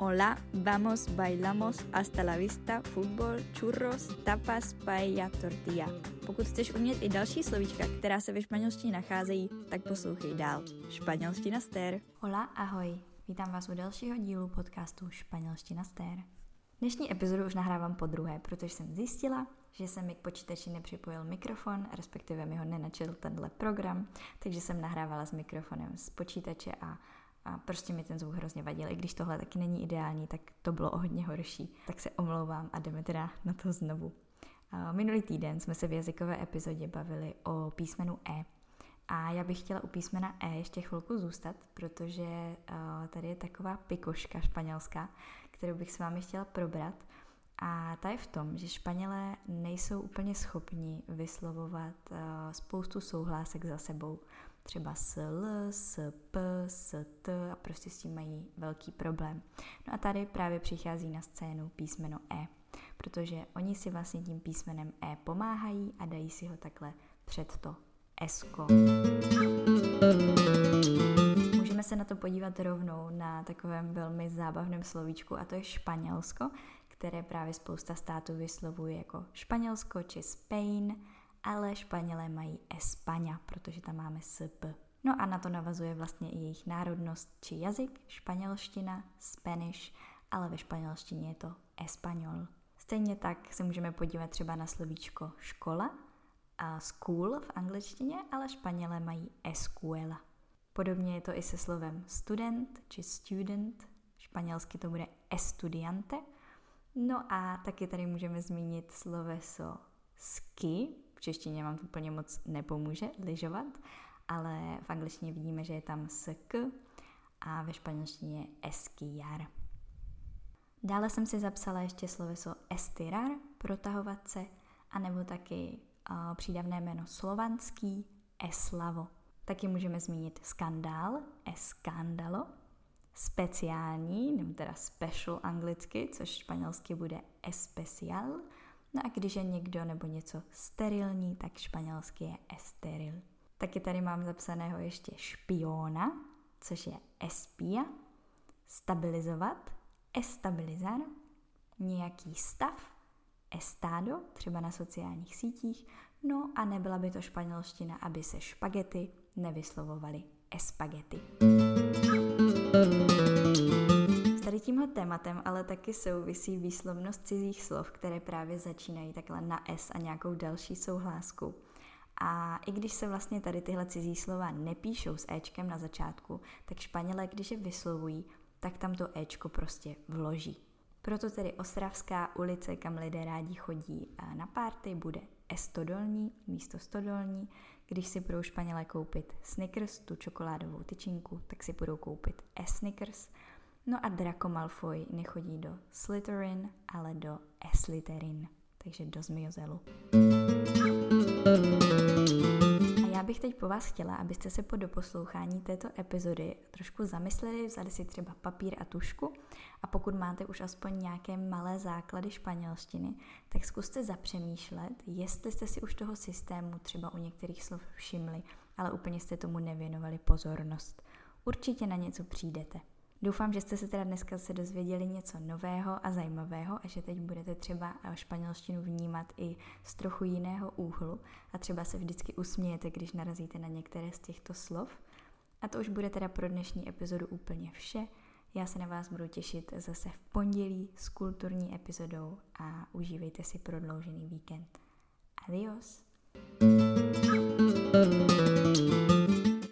Hola, vamos, bailamos, hasta la vista, fútbol, churros, tapas, paella, tortilla. Pokud chceš umět i další slovíčka, která se ve španělštině nacházejí, tak poslouchej dál. Španělština stér. Hola, ahoj. Vítám vás u dalšího dílu podcastu Španělština stér. Dnešní epizodu už nahrávám po druhé, protože jsem zjistila, že se mi k počítači nepřipojil mikrofon, respektive mi ho nenačil tenhle program, takže jsem nahrávala s mikrofonem z počítače a a prostě mi ten zvuk hrozně vadil. I když tohle taky není ideální, tak to bylo o hodně horší. Tak se omlouvám a jdeme teda na to znovu. Minulý týden jsme se v jazykové epizodě bavili o písmenu E. A já bych chtěla u písmena E ještě chvilku zůstat, protože tady je taková pikoška španělská, kterou bych s vámi chtěla probrat. A ta je v tom, že Španělé nejsou úplně schopni vyslovovat spoustu souhlásek za sebou třeba s L, s P, s T a prostě s tím mají velký problém. No a tady právě přichází na scénu písmeno E, protože oni si vlastně tím písmenem E pomáhají a dají si ho takhle před to Esko. Můžeme se na to podívat rovnou na takovém velmi zábavném slovíčku a to je Španělsko, které právě spousta států vyslovuje jako Španělsko či Spain, ale Španělé mají España, protože tam máme SP. No a na to navazuje vlastně i jejich národnost či jazyk, španělština, Spanish, ale ve španělštině je to español. Stejně tak se můžeme podívat třeba na slovíčko škola a school v angličtině, ale Španělé mají escuela. Podobně je to i se slovem student či student, španělsky to bude estudiante. No a taky tady můžeme zmínit sloveso ski, v češtině vám to úplně moc nepomůže lyžovat, ale v angličtině vidíme, že je tam sk a ve španělštině esquiar. Dále jsem si zapsala ještě sloveso estirar, protahovat se, anebo taky uh, přídavné jméno slovanský, eslavo. Taky můžeme zmínit skandál, eskandalo, speciální, nebo teda special anglicky, což španělsky bude especial, No a když je někdo nebo něco sterilní, tak španělsky je esteril. Taky tady mám zapsaného ještě špiona, což je espia, stabilizovat, estabilizar, nějaký stav, estado, třeba na sociálních sítích, no a nebyla by to španělština, aby se špagety nevyslovovaly espagety tímhle tématem ale taky souvisí výslovnost cizích slov, které právě začínají takhle na S a nějakou další souhlásku. A i když se vlastně tady tyhle cizí slova nepíšou s Ečkem na začátku, tak Španělé, když je vyslovují, tak tam to Ečko prostě vloží. Proto tedy Ostravská ulice, kam lidé rádi chodí na párty, bude Estodolní místo Stodolní. Když si budou Španělé koupit Snickers, tu čokoládovou tyčinku, tak si budou koupit E-Snickers. No a Draco Malfoy nechodí do Slytherin, ale do Slytherin, takže do Zmiozelu. A já bych teď po vás chtěla, abyste se po doposlouchání této epizody trošku zamysleli, vzali si třeba papír a tušku a pokud máte už aspoň nějaké malé základy španělštiny, tak zkuste zapřemýšlet, jestli jste si už toho systému třeba u některých slov všimli, ale úplně jste tomu nevěnovali pozornost. Určitě na něco přijdete. Doufám, že jste se teda dneska se dozvěděli něco nového a zajímavého a že teď budete třeba španělštinu vnímat i z trochu jiného úhlu a třeba se vždycky usmějete, když narazíte na některé z těchto slov. A to už bude teda pro dnešní epizodu úplně vše. Já se na vás budu těšit zase v pondělí s kulturní epizodou a užívejte si prodloužený víkend. Adios! thank you